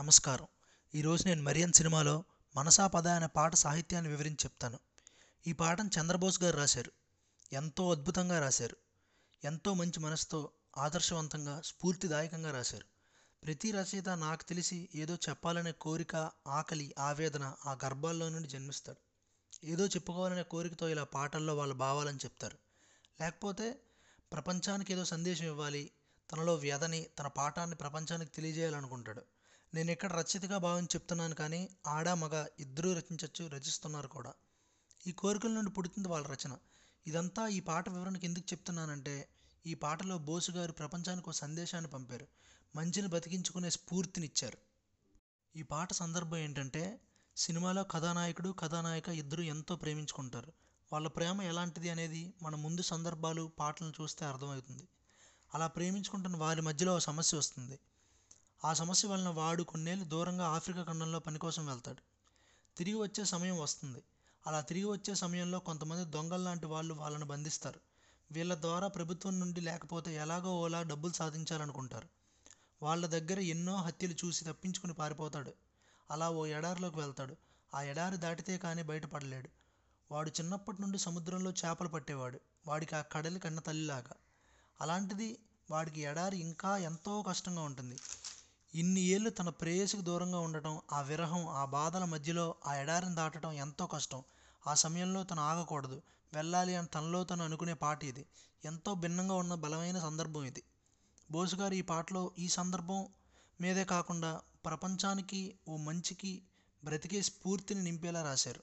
నమస్కారం. ఈరోజు నేను మరియన్ సినిమాలో మనసా పద అనే పాట సాహిత్యాన్ని వివరించి చెప్తాను. ఈ పాటను చంద్రబోస్ గారు రాశారు. ఎంతో అద్భుతంగా రాశారు. ఎంతో మంచి మనసుతో ఆదర్శవంతంగా స్ఫూర్తిదాయకంగా రాశారు. ప్రతి రచయిత నాకు తెలిసి ఏదో చెప్పాలనే కోరిక ఆకలి ఆవేదన ఆ గర్భాల్లో నుండి జన్మిస్తాడు. ఏదో చెప్పుకోవాలనే కోరికతో ఇలా పాటల్లో వాళ్ళ భావాలని చెప్తారు. లేకపోతే ప్రపంచానికి ఏదో సందేశం ఇవ్వాలి తనలో వ్యధని తన పాఠాన్ని ప్రపంచానికి తెలియజేయాలనుకుంటాడు. నేను ఇక్కడ రచయితగా భావించి చెప్తున్నాను కానీ ఆడ మగ ఇద్దరూ రచించవచ్చు రచిస్తున్నారు కూడా. ఈ కోరికల నుండి పుడుతుంది వాళ్ళ రచన. ఇదంతా ఈ పాట వివరణకు ఎందుకు చెప్తున్నానంటే ఈ పాటలో బోసు గారు ప్రపంచానికి ఒక సందేశాన్ని పంపారు. మంచిని బతికించుకునే స్ఫూర్తినిచ్చారు. ఈ పాట సందర్భం ఏంటంటే సినిమాలో కథానాయకుడు కథానాయిక ఇద్దరు ఎంతో ప్రేమించుకుంటారు. వాళ్ళ ప్రేమ ఎలాంటిది అనేది మన ముందు సందర్భాలు పాటలను చూస్తే అర్థమవుతుంది. అలా ప్రేమించుకుంటున్న వారి మధ్యలో ఒక సమస్య వస్తుంది. ఆ సమస్య వలన వాడు కొన్నేళ్ళు దూరంగా ఆఫ్రికా ఖండంలో పని కోసం వెళ్తాడు. తిరిగి వచ్చే సమయం వస్తుంది. అలా తిరిగి వచ్చే సమయంలో కొంతమంది దొంగల్లాంటి వాళ్ళు వాళ్ళని బంధిస్తారు. వీళ్ళ ద్వారా ప్రభుత్వం నుండి లేకపోతే ఎలాగో ఓలా డబ్బులు సాధించాలనుకుంటారు. వాళ్ళ దగ్గర ఎన్నో హత్యలు చూసి తప్పించుకుని పారిపోతాడు. అలా ఓ ఎడారిలోకి వెళ్తాడు. ఆ ఎడారి దాటితే కానీ బయటపడలేడు. వాడు చిన్నప్పటి నుండి సముద్రంలో చేపలు పట్టేవాడు. వాడికి ఆ కడలి కన్న తల్లిలాగా. అలాంటిది వాడికి ఎడారి ఇంకా ఎంతో కష్టంగా ఉంటుంది. ఇన్ని ఏళ్ళు తన ప్రేయసికి దూరంగా ఉండటం ఆ విరహం ఆ బాధల మధ్యలో ఆ ఎడారిని దాటడం ఎంతో కష్టం. ఆ సమయంలో తను ఆగకూడదు. వెళ్ళాలి అని తనలో తను అనుకునే పాట ఇది. ఎంతో భిన్నంగా ఉన్న బలమైన సందర్భం ఇది. బోసు గారు ఈ పాటలో ఈ సందర్భం మీదే కాకుండా ప్రపంచానికి ఓ మంచికి బ్రతికే స్ఫూర్తిని నింపేలా రాశారు.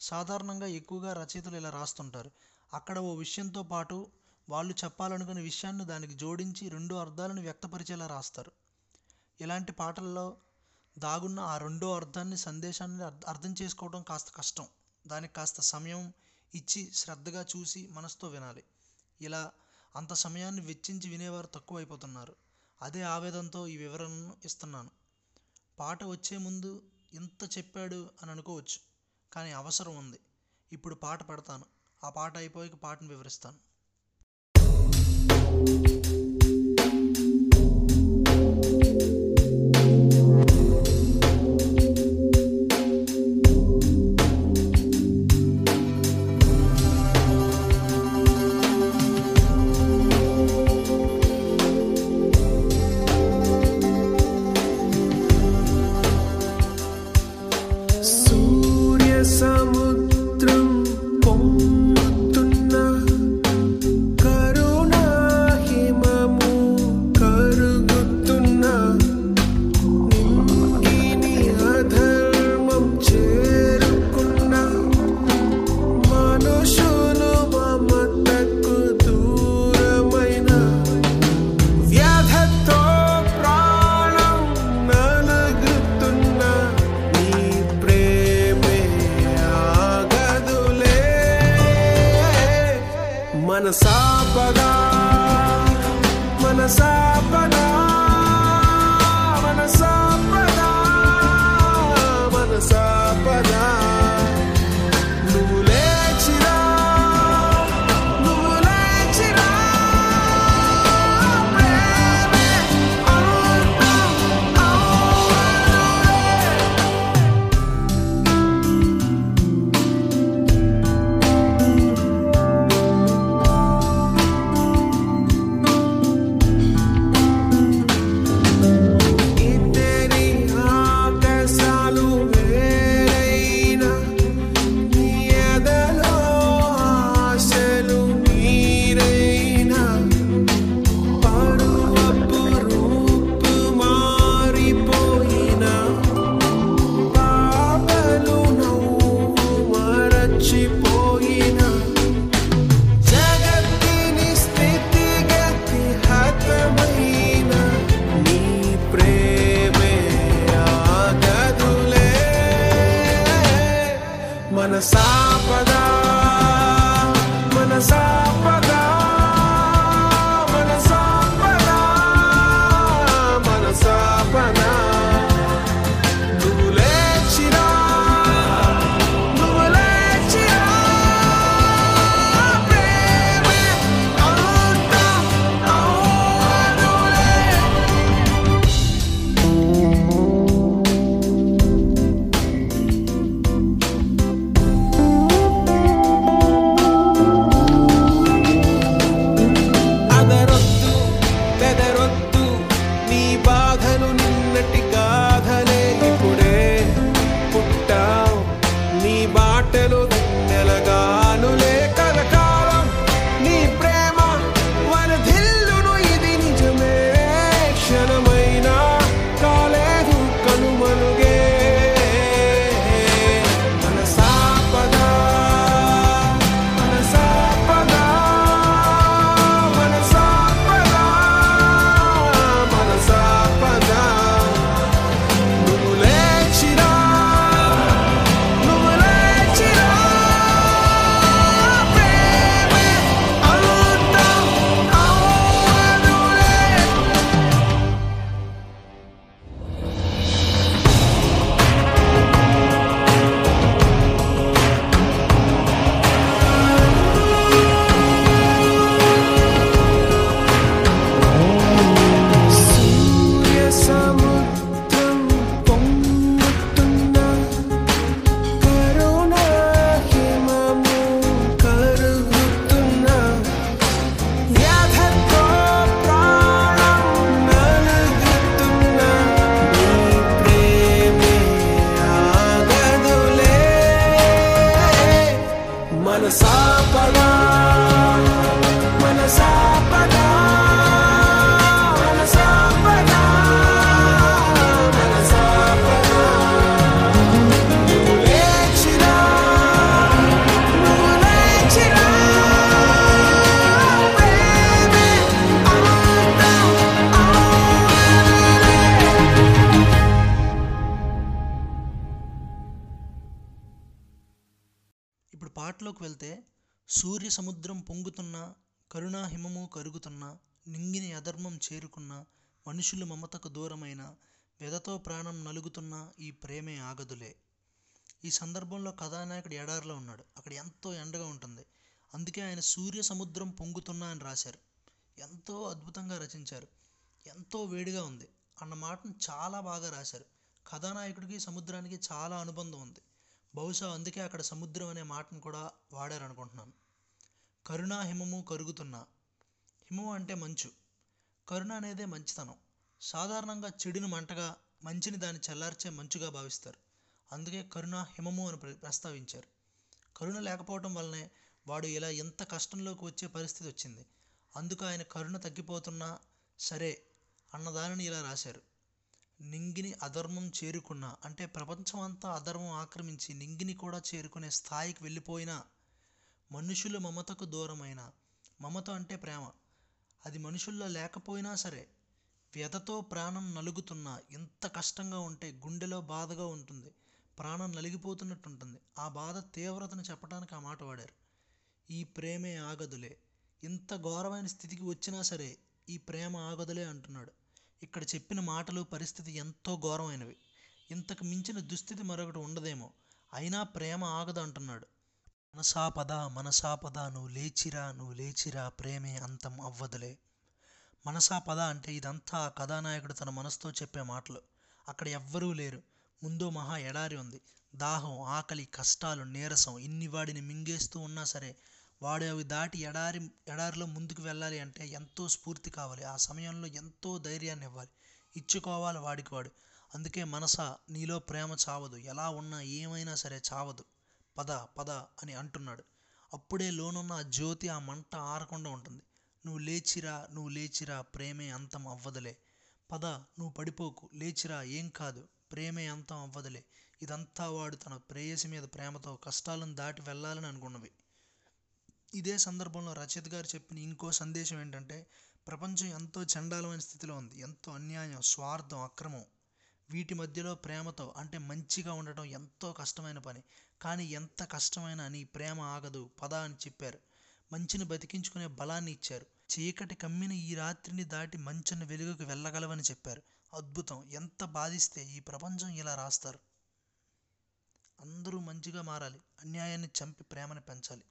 సాధారణంగా ఎక్కువగా రచయితలు ఇలా రాస్తుంటారు. అక్కడ ఓ విషయంతో పాటు వాళ్ళు చెప్పాలనుకునే విషయాన్ని దానికి జోడించి రెండు అర్థాలను వ్యక్తపరిచేలా రాస్తారు. ఇలాంటి పాటల్లో దాగున్న ఆ రెండో అర్థాన్ని సందేశాన్ని అర్థం చేసుకోవడం కాస్త కష్టం. దానికి కాస్త సమయం ఇచ్చి శ్రద్ధగా చూసి మనసుతో వినాలి. ఇలా అంత సమయాన్ని వెచ్చించి వినేవారు తక్కువైపోతున్నారు. అదే ఆవేదనతో ఈ వివరణను ఇస్తున్నాను. పాట వచ్చే ముందు ఇంత చెప్పాడు అని అనుకోవచ్చు కానీ అవసరం ఉంది. ఇప్పుడు పాట పెడతాను. ఆ పాట అయిపోయాక పాటను వివరిస్తాను. மனசா பகா மனசா பகா హిమము నింగిని అధర్మం చేరుకున్న మనుషులు మమతకు దూరమైన వెదతో ప్రాణం నలుగుతున్న ఈ ప్రేమే ఆగదులే. ఈ సందర్భంలో కథానాయకుడు ఎడారిలో ఉన్నాడు. అక్కడ ఎంతో ఎండగా ఉంటుంది. అందుకే ఆయన సూర్య సముద్రం పొంగుతున్నా అని రాశారు. ఎంతో అద్భుతంగా రచించారు. ఎంతో వేడిగా ఉంది. అన్న మాటను చాలా బాగా రాశారు. కథానాయకుడికి సముద్రానికి చాలా అనుబంధం ఉంది. బహుశా అందుకే అక్కడ సముద్రం అనే మాటను కూడా వాడారనుకుంటున్నాను. కరుణా హిమము కరుగుతున్నా హిమము అంటే మంచు. కరుణ అనేదే మంచితనం. సాధారణంగా చెడుని మంటగా మంచిని దాన్ని చల్లార్చే మంచుగా భావిస్తారు. అందుకే కరుణ హిమము అని ప్ర- ప్రస్తావించారు. కరుణ లేకపోవటం వల్లనే వాడు ఇలా ఎంత కష్టంలోకి వచ్చే పరిస్థితి వచ్చింది. అందుకు ఆయన కరుణ తగ్గిపోతున్నా సరే అన్నదానిని ఇలా రాశారు. నింగిని అధర్మం చేరుకున్న అంటే ప్రపంచం అంతా అధర్మం ఆక్రమించి నింగిని కూడా చేరుకునే స్థాయికి వెళ్ళిపోయినా మనుషులు మమతకు దూరమైన మమత అంటే ప్రేమ. అది మనుషుల్లో లేకపోయినా సరే వ్యధతో ప్రాణం నలుగుతున్నా ఎంత కష్టంగా ఉంటే గుండెలో బాధగా ఉంటుంది ప్రాణం నలిగిపోతున్నట్టు ఉంటుంది. ఆ బాధ తీవ్రతను చెప్పడానికి ఆ మాట వాడారు. ఈ ప్రేమే ఆగదులే. ఇంత ఘోరమైన స్థితికి వచ్చినా సరే ఈ ప్రేమ ఆగదులే అంటున్నాడు. ఇక్కడ చెప్పిన మాటలు పరిస్థితి ఎంతో ఘోరమైనవి. ఇంతకు మించిన దుస్థితి మరొకటి ఉండదేమో. అయినా ప్రేమ ఆగదు అంటున్నాడు. మనసాపద మనసాపద నువ్వు లేచిరా నువ్వు లేచిరా ప్రేమే అంతం అవ్వదులే. మనసాపద అంటే ఇదంతా ఆ కథానాయకుడు తన మనసుతో చెప్పే మాటలు. అక్కడ ఎవ్వరూ లేరు. ముందు మహా ఎడారి ఉంది. దాహం ఆకలి కష్టాలు నీరసం ఇన్ని వాడిని మింగేస్తూ ఉన్నా సరే వాడు అవి దాటి ఎడారి ఎడారిలో ముందుకు వెళ్ళాలి అంటే ఎంతో స్ఫూర్తి కావాలి. ఆ సమయంలో ఎంతో ధైర్యాన్ని ఇవ్వాలి. ఇచ్చుకోవాలి వాడికి వాడు. అందుకే మనస నీలో ప్రేమ చావదు. ఎలా ఉన్నా ఏమైనా సరే చావదు. పద పద అని అంటున్నాడు. అప్పుడే లోనున్న ఆ జ్యోతి ఆ మంట ఆరకుండా ఉంటుంది. నువ్వు లేచిరా నువ్వు లేచిరా ప్రేమే అంతం అవ్వదులే. పద నువ్వు పడిపోకు లేచిరా ఏం కాదు ప్రేమే అంతం అవ్వదులే. ఇదంతా వాడు తన ప్రేయసి మీద ప్రేమతో కష్టాలను దాటి వెళ్ళాలని అనుకున్నవి. ఇదే సందర్భంలో రచయిత గారు చెప్పిన ఇంకో సందేశం ఏంటంటే ప్రపంచం ఎంతో చండాలమైన స్థితిలో ఉంది. ఎంతో అన్యాయం స్వార్థం అక్రమం. వీటి మధ్యలో ప్రేమతో అంటే మంచిగా ఉండటం ఎంతో కష్టమైన పని. కానీ ఎంత కష్టమైనా నీ ప్రేమ ఆగదు పద అని చెప్పారు. మంచిని బతికించుకునే బలాన్ని ఇచ్చారు. చీకటి కమ్మిన ఈ రాత్రిని దాటి మంచుని వెలుగుకు వెళ్ళగలవని చెప్పారు. అద్భుతం! ఎంత బాధిస్తే ఈ ప్రపంచం ఇలా రాస్తారు. అందరూ మంచిగా మారాలి. అన్యాయాన్ని చంపి ప్రేమను పెంచాలి.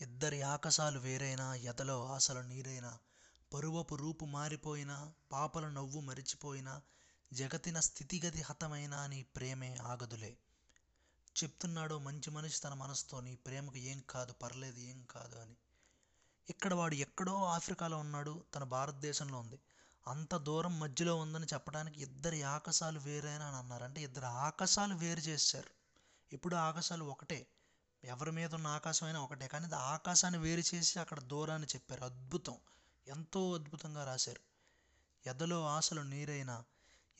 ఇద్దరి ఆకాశాలు వేరైనా ఎదలో ఆశలు నీరైనా పరువపు రూపు మారిపోయినా పాపల నవ్వు మరిచిపోయినా జగతిన స్థితిగతి హతమైనా నీ ప్రేమే ఆగదులే. చెప్తున్నాడో మంచి మనిషి తన మనసుతో నీ ప్రేమకు ఏం కాదు పర్లేదు ఏం కాదు అని. ఇక్కడ వాడు ఎక్కడో ఆఫ్రికాలో ఉన్నాడు తన భారతదేశంలో ఉంది. అంత దూరం మధ్యలో ఉందని చెప్పడానికి ఇద్దరి ఆకాశాలు వేరైనా అని అన్నారు. అంటే ఇద్దరు ఆకాశాలు వేరు చేశారు. ఇప్పుడు ఆకాశాలు ఒకటే? ఎవరి మీద ఉన్న ఆకాశమైనా ఒకటే. కానీ ఆకాశాన్ని వేరు చేసి అక్కడ దూరాన్ని చెప్పారు. అద్భుతం. ఎంతో అద్భుతంగా రాశారు. ఎదలో ఆశలు నీరైనా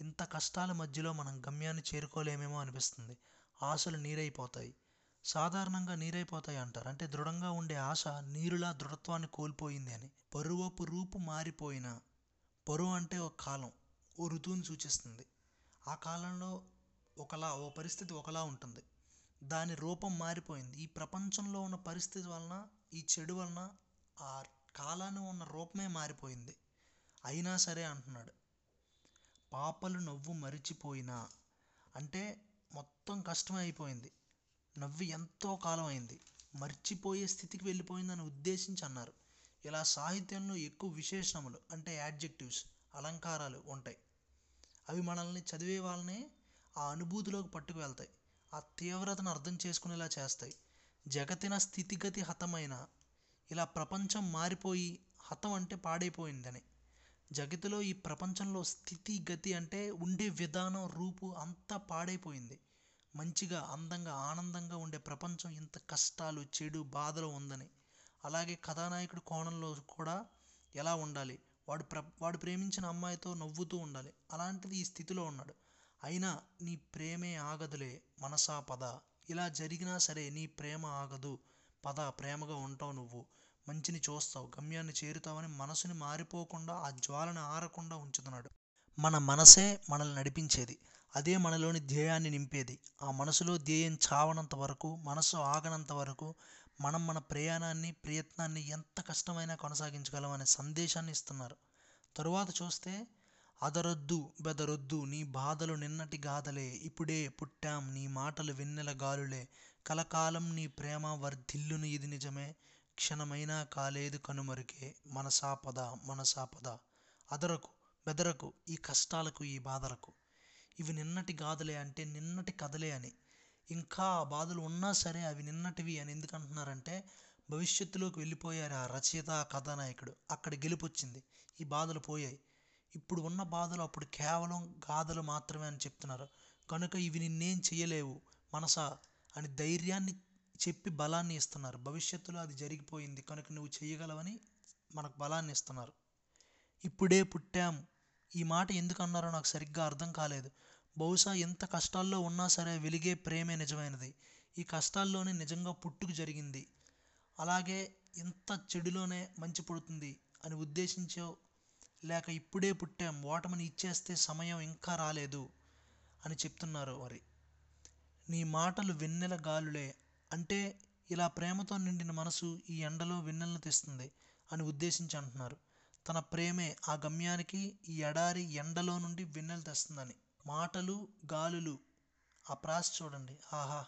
ఇంత కష్టాల మధ్యలో మనం గమ్యాన్ని చేరుకోలేమేమో అనిపిస్తుంది. ఆశలు నీరైపోతాయి. సాధారణంగా నీరైపోతాయి అంటారు. అంటే దృఢంగా ఉండే ఆశ నీరులా దృఢత్వాన్ని కోల్పోయింది అని. పరువపు రూపు మారిపోయిన పరువు అంటే ఒక కాలం ఓ ఋతువుని సూచిస్తుంది. ఆ కాలంలో ఒకలా ఓ పరిస్థితి ఒకలా ఉంటుంది. దాని రూపం మారిపోయింది. ఈ ప్రపంచంలో ఉన్న పరిస్థితి వలన ఈ చెడు వలన ఆ కాలాన్ని ఉన్న రూపమే మారిపోయింది. అయినా సరే అంటున్నాడు. పాపలు నవ్వు మరిచిపోయినా. అంటే మొత్తం కష్టం అయిపోయింది. నవ్వి ఎంతో కాలం అయింది. మర్చిపోయే స్థితికి వెళ్ళిపోయిందని ఉద్దేశించి అన్నారు. ఇలా సాహిత్యంలో ఎక్కువ విశేషణములు అంటే యాడ్జెక్టివ్స్ అలంకారాలు ఉంటాయి. అవి మనల్ని చదివే వాళ్ళని ఆ అనుభూతిలోకి పట్టుకు వెళ్తాయి ఆ తీవ్రతను అర్థం చేసుకునేలా చేస్తాయి. జగతిన స్థితిగతి హతమైన ఇలా ప్రపంచం మారిపోయి హతం అంటే పాడైపోయిందని. జగతిలో ఈ ప్రపంచంలో స్థితి గతి అంటే ఉండే విధానం రూపు అంతా పాడైపోయింది. మంచిగా అందంగా ఆనందంగా ఉండే ప్రపంచం ఇంత కష్టాలు చెడు బాధలు ఉందని. అలాగే కథానాయకుడి కోణంలో కూడా ఎలా ఉండాలి? వాడు ప్ర వాడు ప్రేమించిన అమ్మాయితో నవ్వుతూ ఉండాలి. అలాంటిది ఈ స్థితిలో ఉన్నాడు. అయినా నీ ప్రేమే ఆగదులే మనసా పద. ఇలా జరిగినా సరే నీ ప్రేమ ఆగదు. పద ప్రేమగా ఉంటావు నువ్వు. మంచిని చూస్తావు గమ్యాన్ని చేరుతావని మనసుని మారిపోకుండా ఆ జ్వాలను ఆరకుండా ఉంచుతున్నాడు. మన మనసే మనల్ని నడిపించేది. అదే మనలోని ధ్యేయాన్ని నింపేది. ఆ మనసులో ధ్యేయం చావనంత వరకు మనసు ఆగనంత వరకు మనం మన ప్రయాణాన్ని ప్రయత్నాన్ని ఎంత కష్టమైనా కొనసాగించగలం అనే సందేశాన్ని ఇస్తున్నారు. తరువాత చూస్తే అదరొద్దు బెదరొద్దు నీ బాధలు నిన్నటి గాథలే ఇప్పుడే పుట్టాం నీ మాటలు వెన్నెల గాలులే కలకాలం నీ ప్రేమ వర్ధిల్లును ఇది నిజమే. క్షణమైనా కాలేదు కనుమరుకే మనసాపద మనసాపద అదరకు బెదరకు ఈ కష్టాలకు ఈ బాధలకు. ఇవి నిన్నటి గాథలే అంటే నిన్నటి కథలే అని. ఇంకా ఆ బాధలు ఉన్నా సరే అవి నిన్నటివి అని ఎందుకు అంటున్నారంటే భవిష్యత్తులోకి వెళ్ళిపోయారు ఆ రచయిత కథానాయకుడు. అక్కడ గెలుపొచ్చింది. ఈ బాధలు పోయాయి. ఇప్పుడు ఉన్న బాధలు అప్పుడు కేవలం గాథలు మాత్రమే అని చెప్తున్నారు. కనుక ఇవి నిన్నేం చేయలేవు మనసా అని ధైర్యాన్ని చెప్పి బలాన్ని ఇస్తున్నారు. భవిష్యత్తులో అది జరిగిపోయింది. కనుక నువ్వు చేయగలవని మనకు బలాన్ని ఇస్తున్నారు. ఇప్పుడే పుట్టాం. ఈ మాట ఎందుకు అన్నారో నాకు సరిగ్గా అర్థం కాలేదు. బహుశా ఎంత కష్టాల్లో ఉన్నా సరే వెలిగే ప్రేమే నిజమైనది. ఈ కష్టాల్లోనే నిజంగా పుట్టుకు జరిగింది. అలాగే ఇంత చెడులోనే మంచి పుడుతుంది అని ఉద్దేశించో లేక ఇప్పుడే పుట్టాం. ఓటమిని ఇచ్చేస్తే సమయం ఇంకా రాలేదు అని చెప్తున్నారు మరి. నీ మాటలు వెన్నెల గాలులే. అంటే ఇలా ప్రేమతో నిండిన మనసు ఈ ఎండలో వెన్నెలను తెస్తుంది అని ఉద్దేశించి అంటున్నారు. తన ప్రేమే ఆ గమ్యానికి ఈ ఎడారి ఎండలో నుండి వెన్నెలు తెస్తుందని. మాటలు గాలులు. ఆ ప్రాస చూడండి. ఆహా!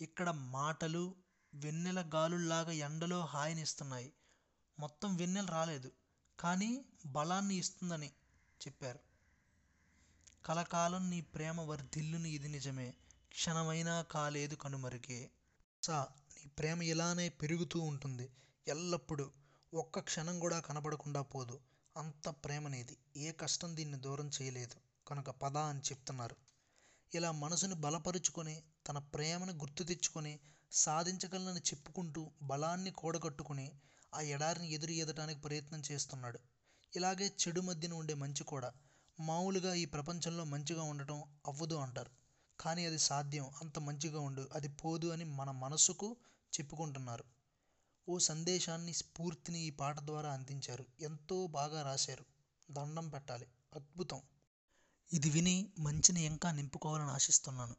ఇక్కడ మాటలు వెన్నెల గాలుల్లాగా ఎండలో హాయినిస్తున్నాయి. మొత్తం వెన్నెలు రాలేదు. కానీ బలాన్ని ఇస్తుందని చెప్పారు. కలకాలం నీ ప్రేమ వర్ధిల్లుని ఇది నిజమే. క్షణమైనా కాలేదు కనుమరుగే. సా నీ ప్రేమ ఇలానే పెరుగుతూ ఉంటుంది. ఎల్లప్పుడూ ఒక్క క్షణం కూడా కనబడకుండా పోదు. అంత ప్రేమ నీది. ఏ కష్టం దీన్ని దూరం చేయలేదు. కనుక పద అని చెప్తున్నారు. ఇలా మనసుని బలపరుచుకొని తన ప్రేమను గుర్తు తెచ్చుకొని సాధించగలనని చెప్పుకుంటూ బలాన్ని కూడగట్టుకుని ఆ ఎడారిని ఎదురు ఈదటానికి ప్రయత్నం చేస్తున్నాడు. ఇలాగే చెడు మధ్యన ఉండే మంచి కూడా మామూలుగా ఈ ప్రపంచంలో మంచిగా ఉండటం అవ్వదు అంటారు. కానీ అది సాధ్యం. అంత మంచిగా ఉండు. అది పోదు అని మన మనసుకు చెప్పుకుంటున్నారు. ఓ సందేశాన్ని స్ఫూర్తిని ఈ పాట ద్వారా అందించారు. ఎంతో బాగా రాశారు. దండం పెట్టాలి. అద్భుతం. ఇది విని మంచిని ఇంకా నింపుకోవాలని ఆశిస్తున్నాను.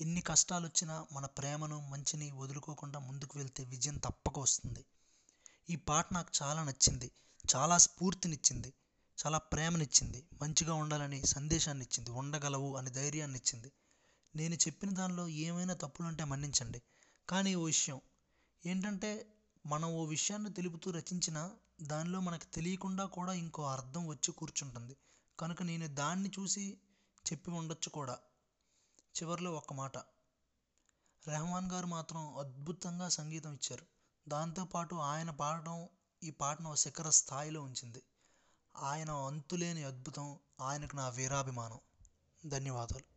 ఎన్ని కష్టాలు వచ్చినా మన ప్రేమను మంచిని వదులుకోకుండా ముందుకు వెళ్తే విజయం తప్పక వస్తుంది. ఈ పాట నాకు చాలా నచ్చింది. చాలా స్ఫూర్తినిచ్చింది. చాలా ప్రేమనిచ్చింది. మంచిగా ఉండాలని సందేశాన్ని ఇచ్చింది ఉండగలవు అని ధైర్యాన్ని ఇచ్చింది నేను చెప్పిన దానిలో ఏమైనా తప్పులుంటే మన్నించండి. కానీ ఓ విషయం ఏంటంటే మనం ఓ విషయాన్ని తెలుపుతూ రచించిన దానిలో మనకు తెలియకుండా కూడా ఇంకో అర్థం వచ్చి కూర్చుంటుంది. కనుక నేను దాన్ని చూసి చెప్పి ఉండొచ్చు కూడా. చివరిలో ఒక్క మాట. రెహమాన్ గారు మాత్రం అద్భుతంగా సంగీతం ఇచ్చారు. దాంతోపాటు ఆయన పాడటం ఈ పాటను శిఖర స్థాయిలో ఉంచింది. ఆయన అంతులేని అద్భుతం. ఆయనకు నా వీరాభిమానం. ధన్యవాదాలు.